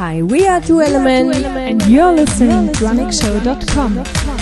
Hi, we are Two Elements, and you're listening to DrummingShow.com.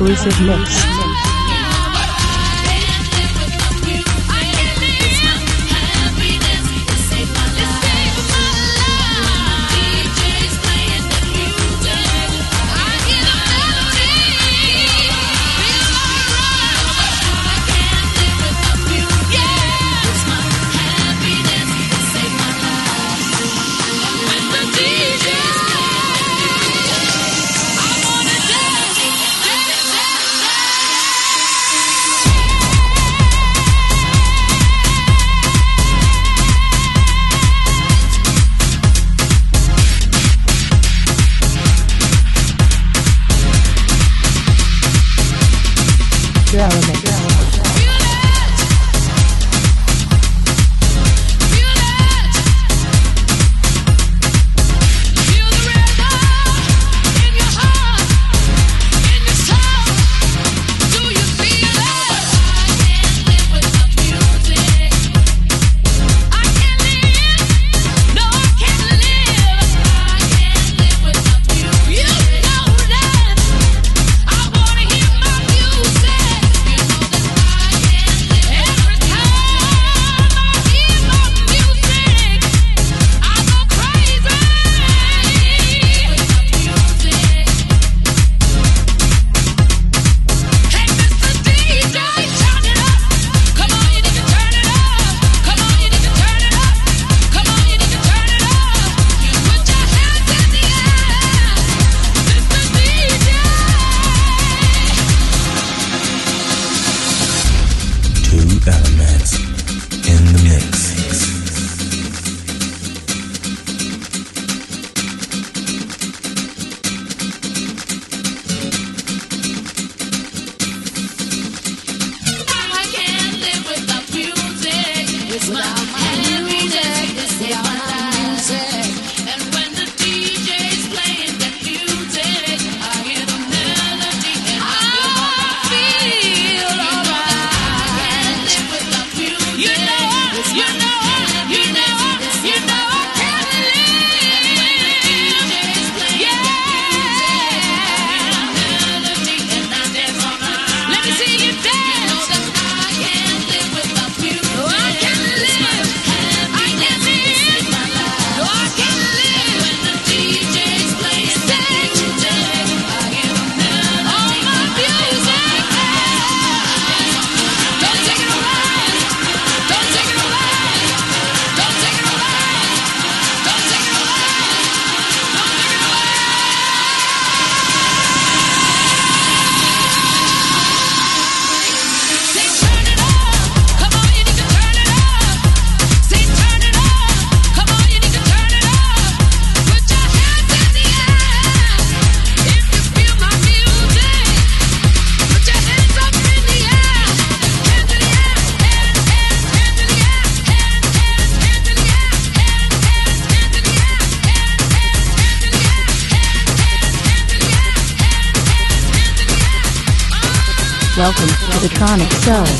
exclusive mix. Tronic Show.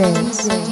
DJs.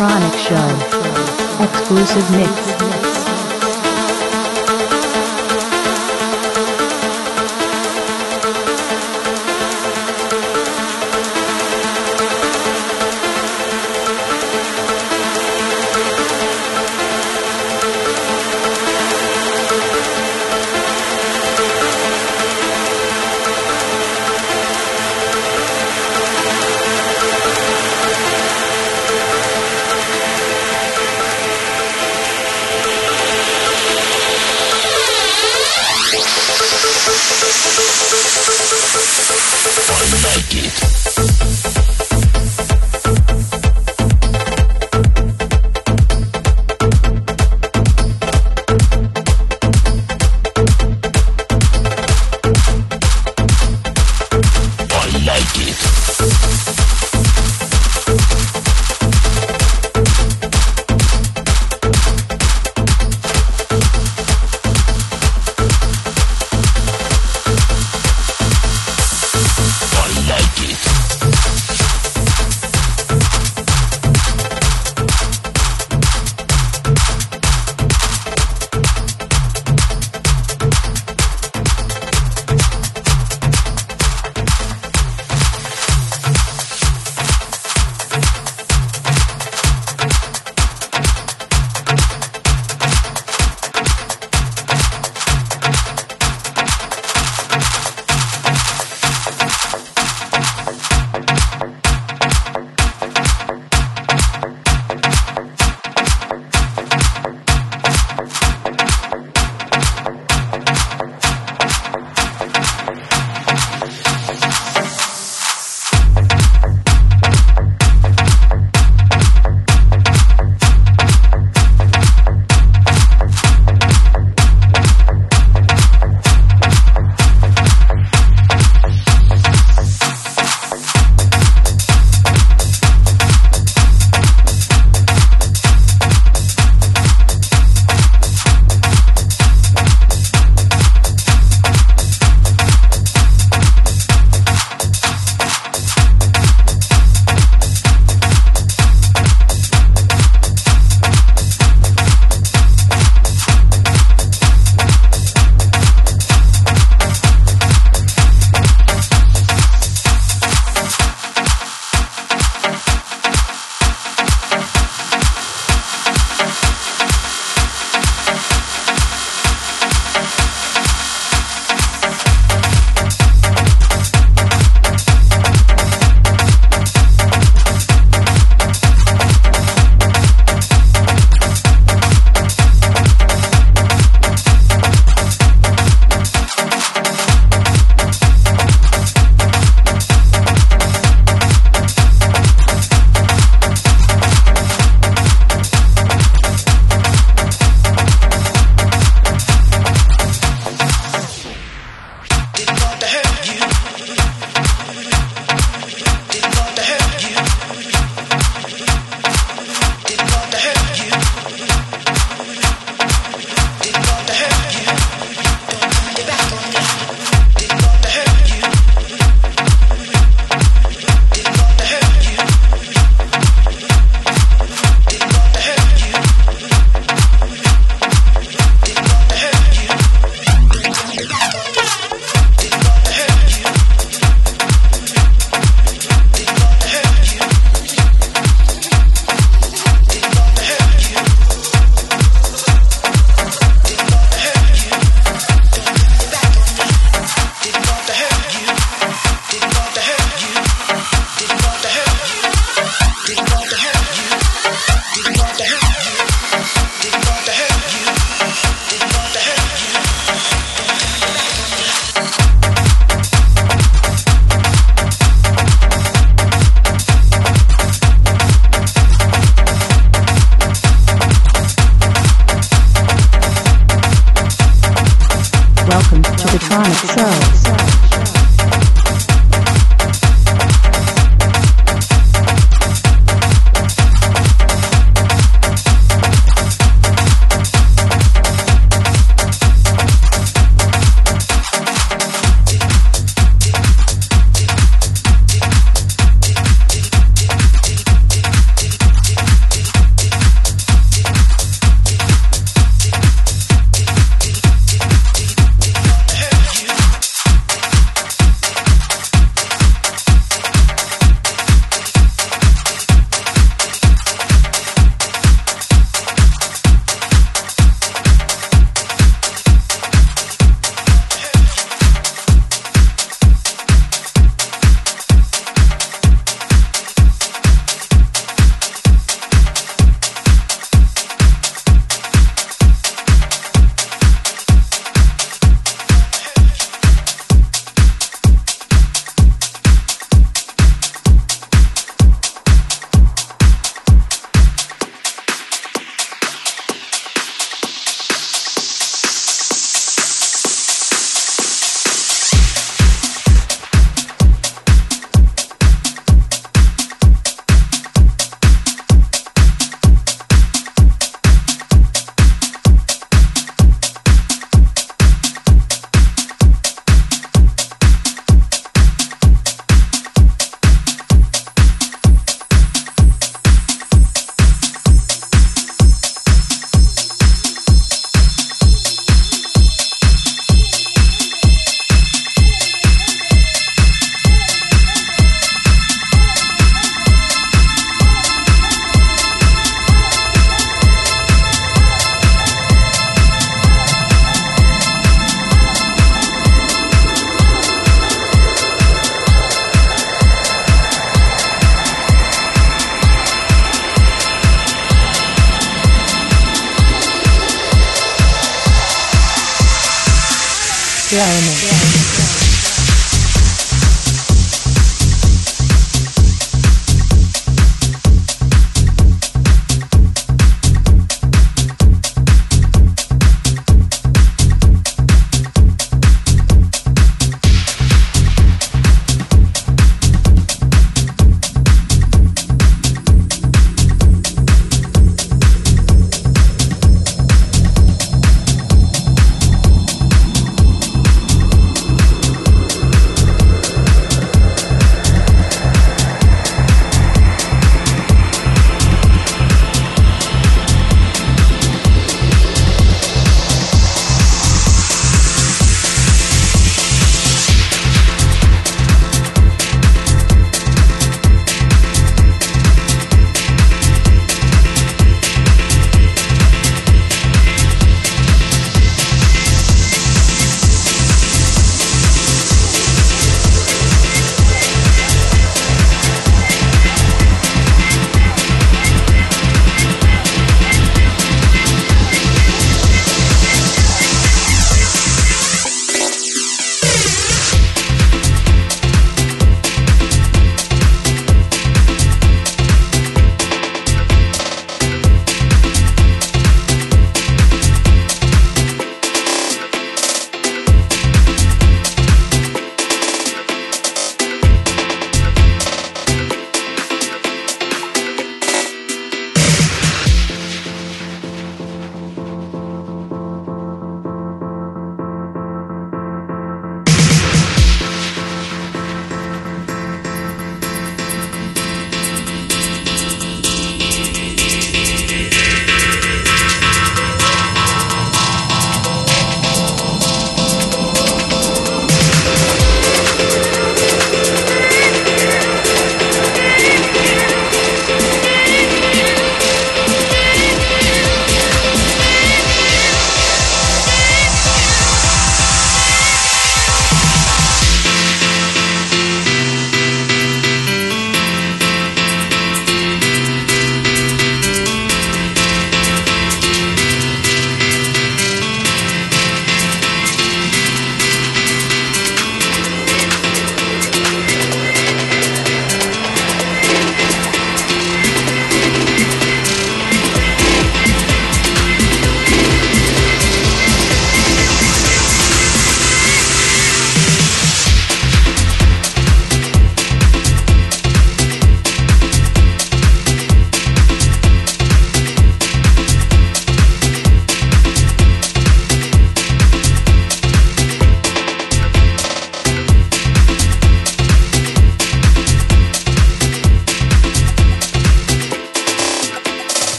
Tronic Show. Exclusive mix.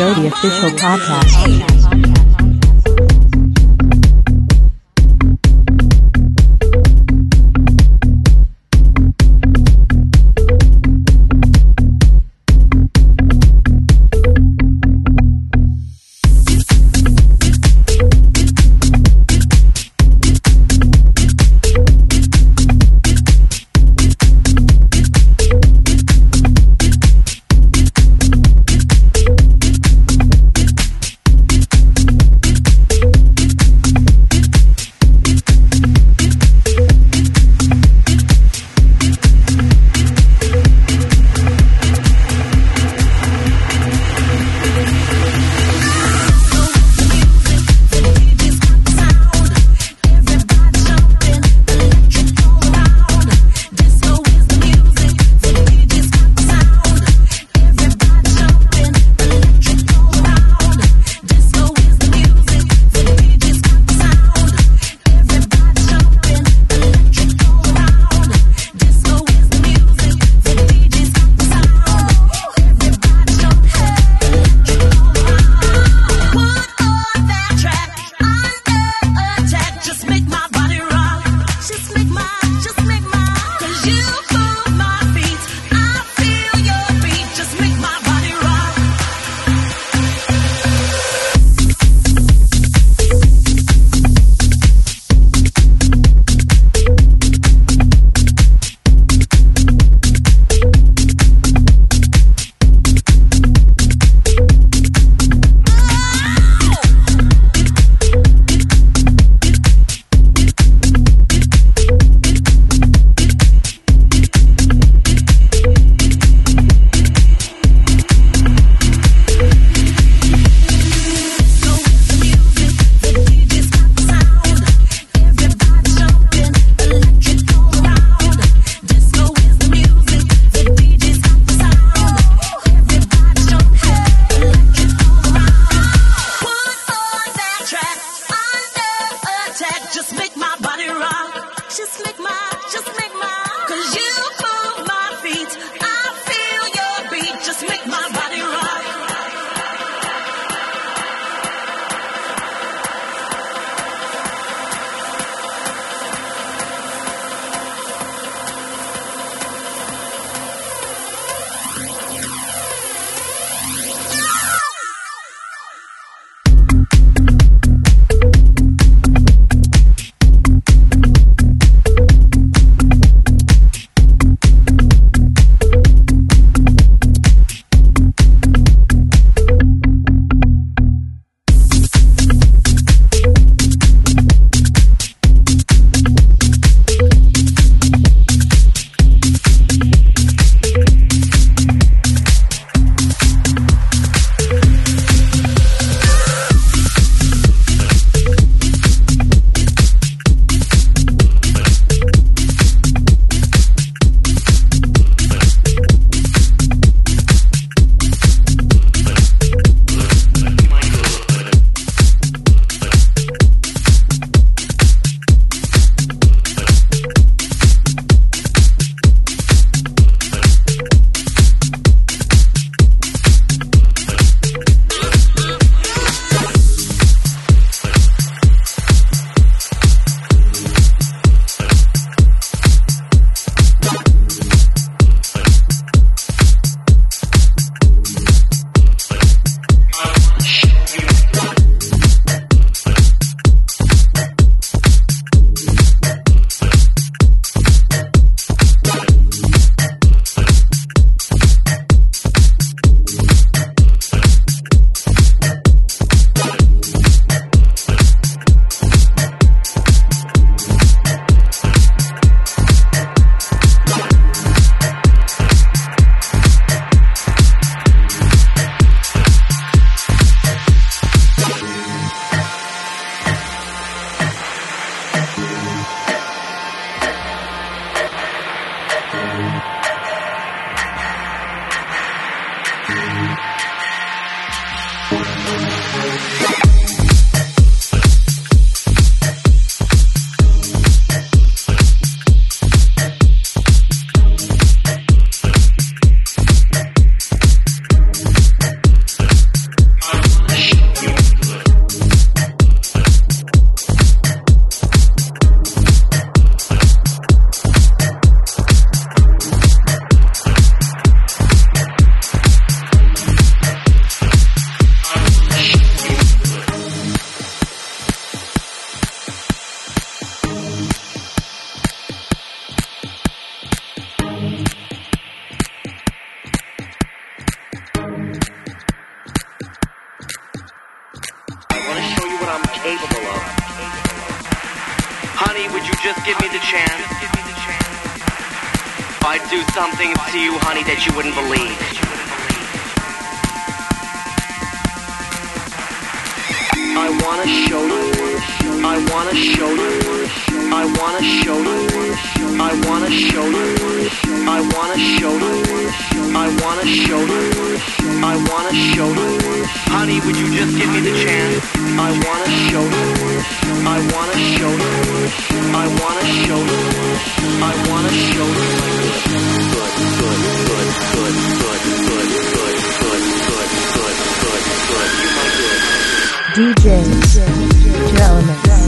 Show, the official podcast. I wanna show you. I wanna show you. I wanna show you. I wanna show you. I wanna show you. I wanna show you. I wanna show you. Honey, would you just give me the chance? I wanna show you. I wanna show you. I wanna show you. I wanna show you. Good, good, good, good, good, good, good, good, good, good, good, good. You my good. DJ, DJ.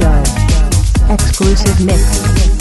Show. Exclusive mix.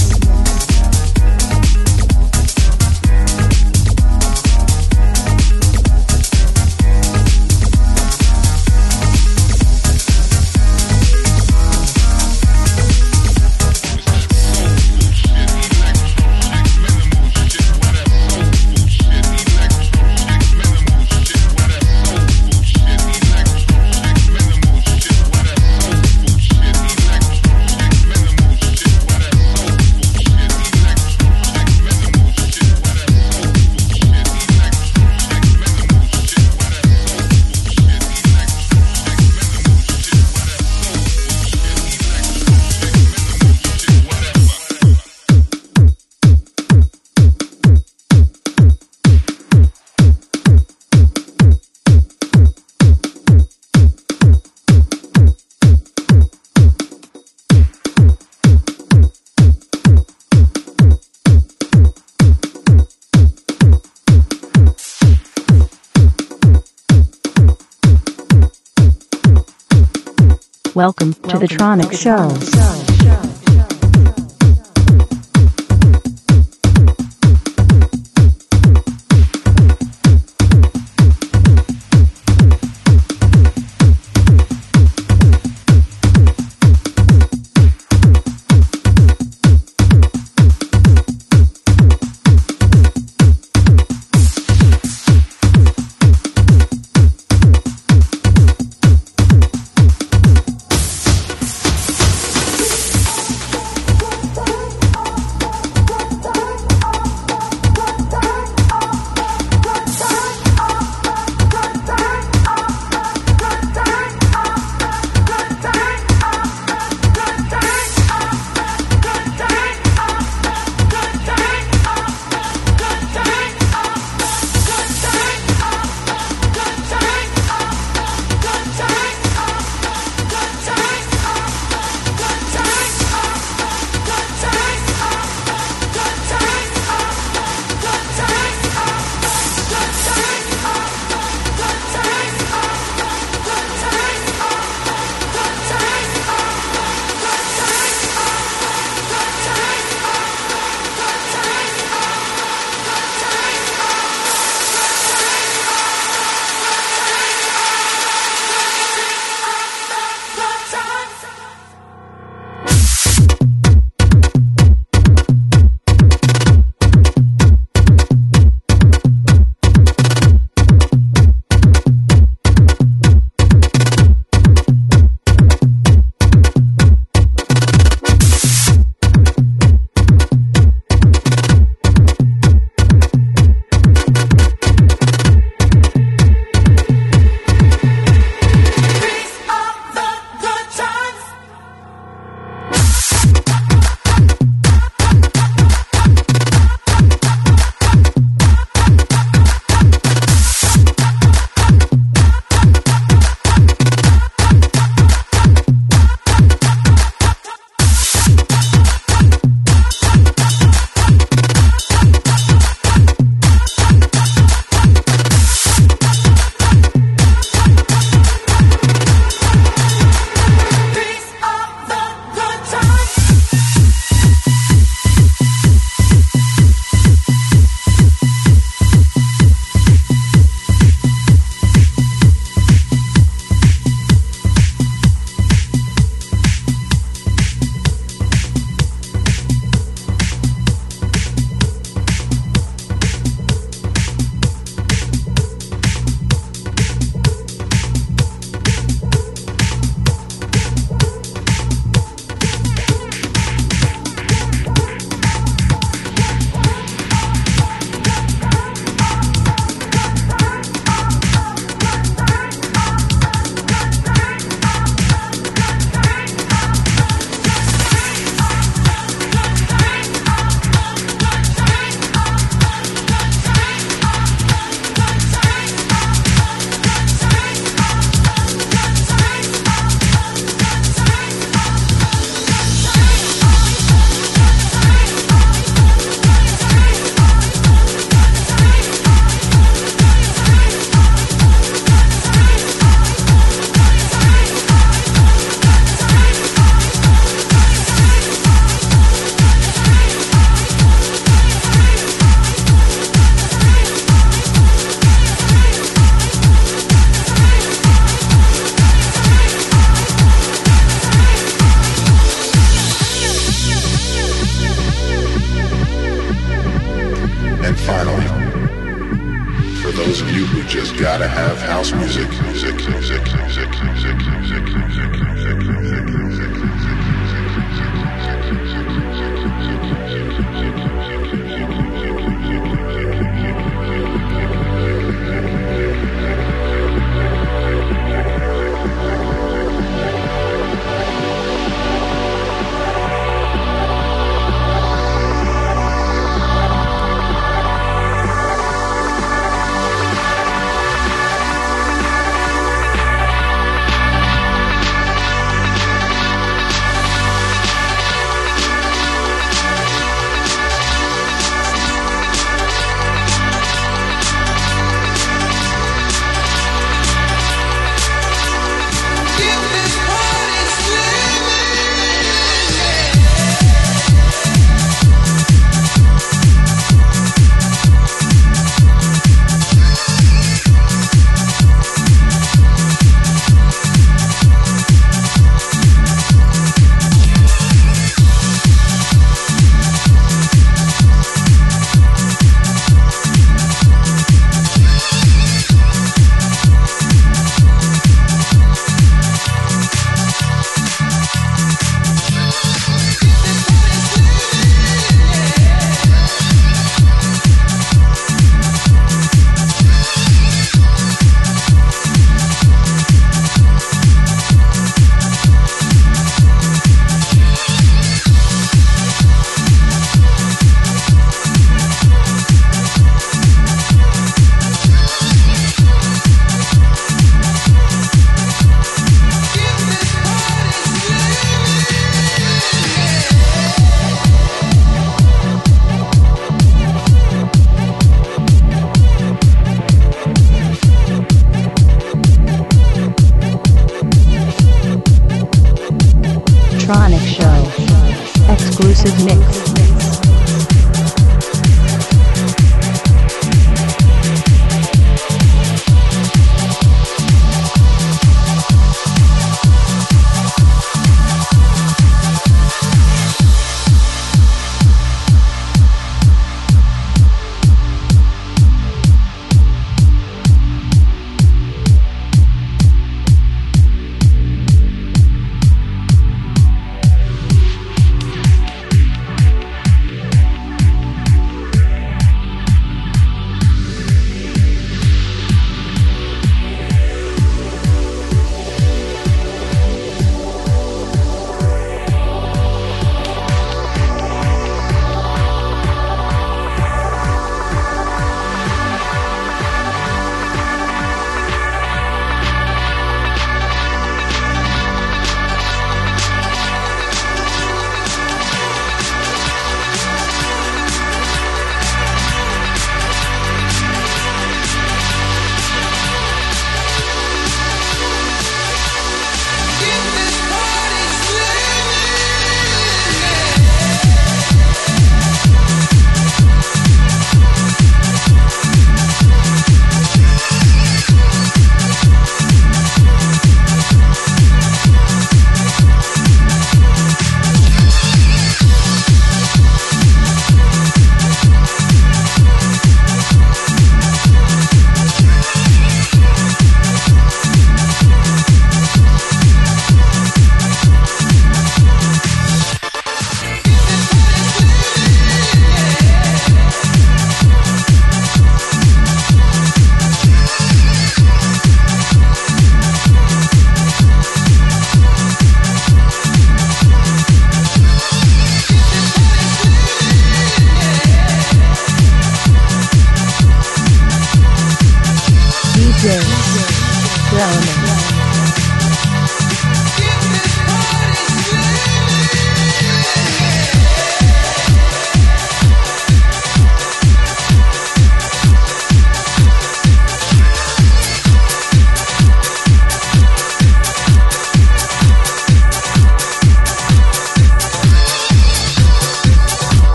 Welcome, to the Tronic, to the Tronic Show. Show.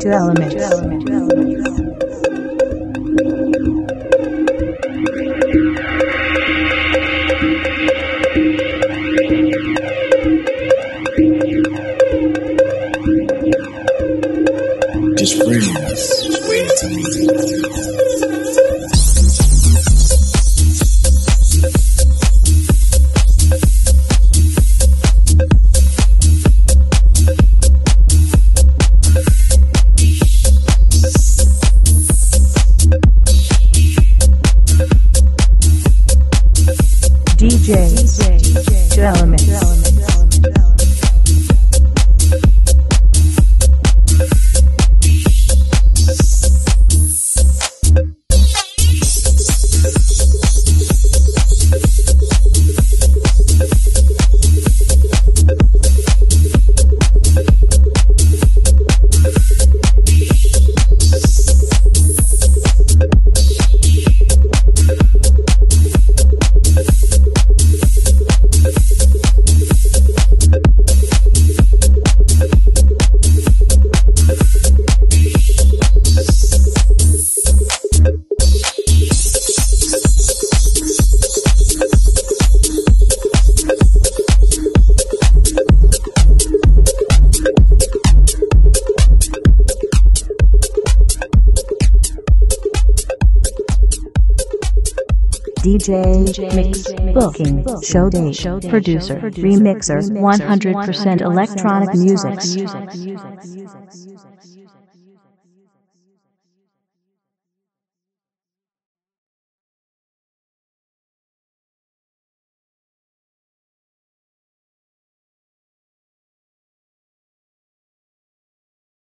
Two elements. DJ Mix Booking Show Date Producer Remixer 100% Electronic Music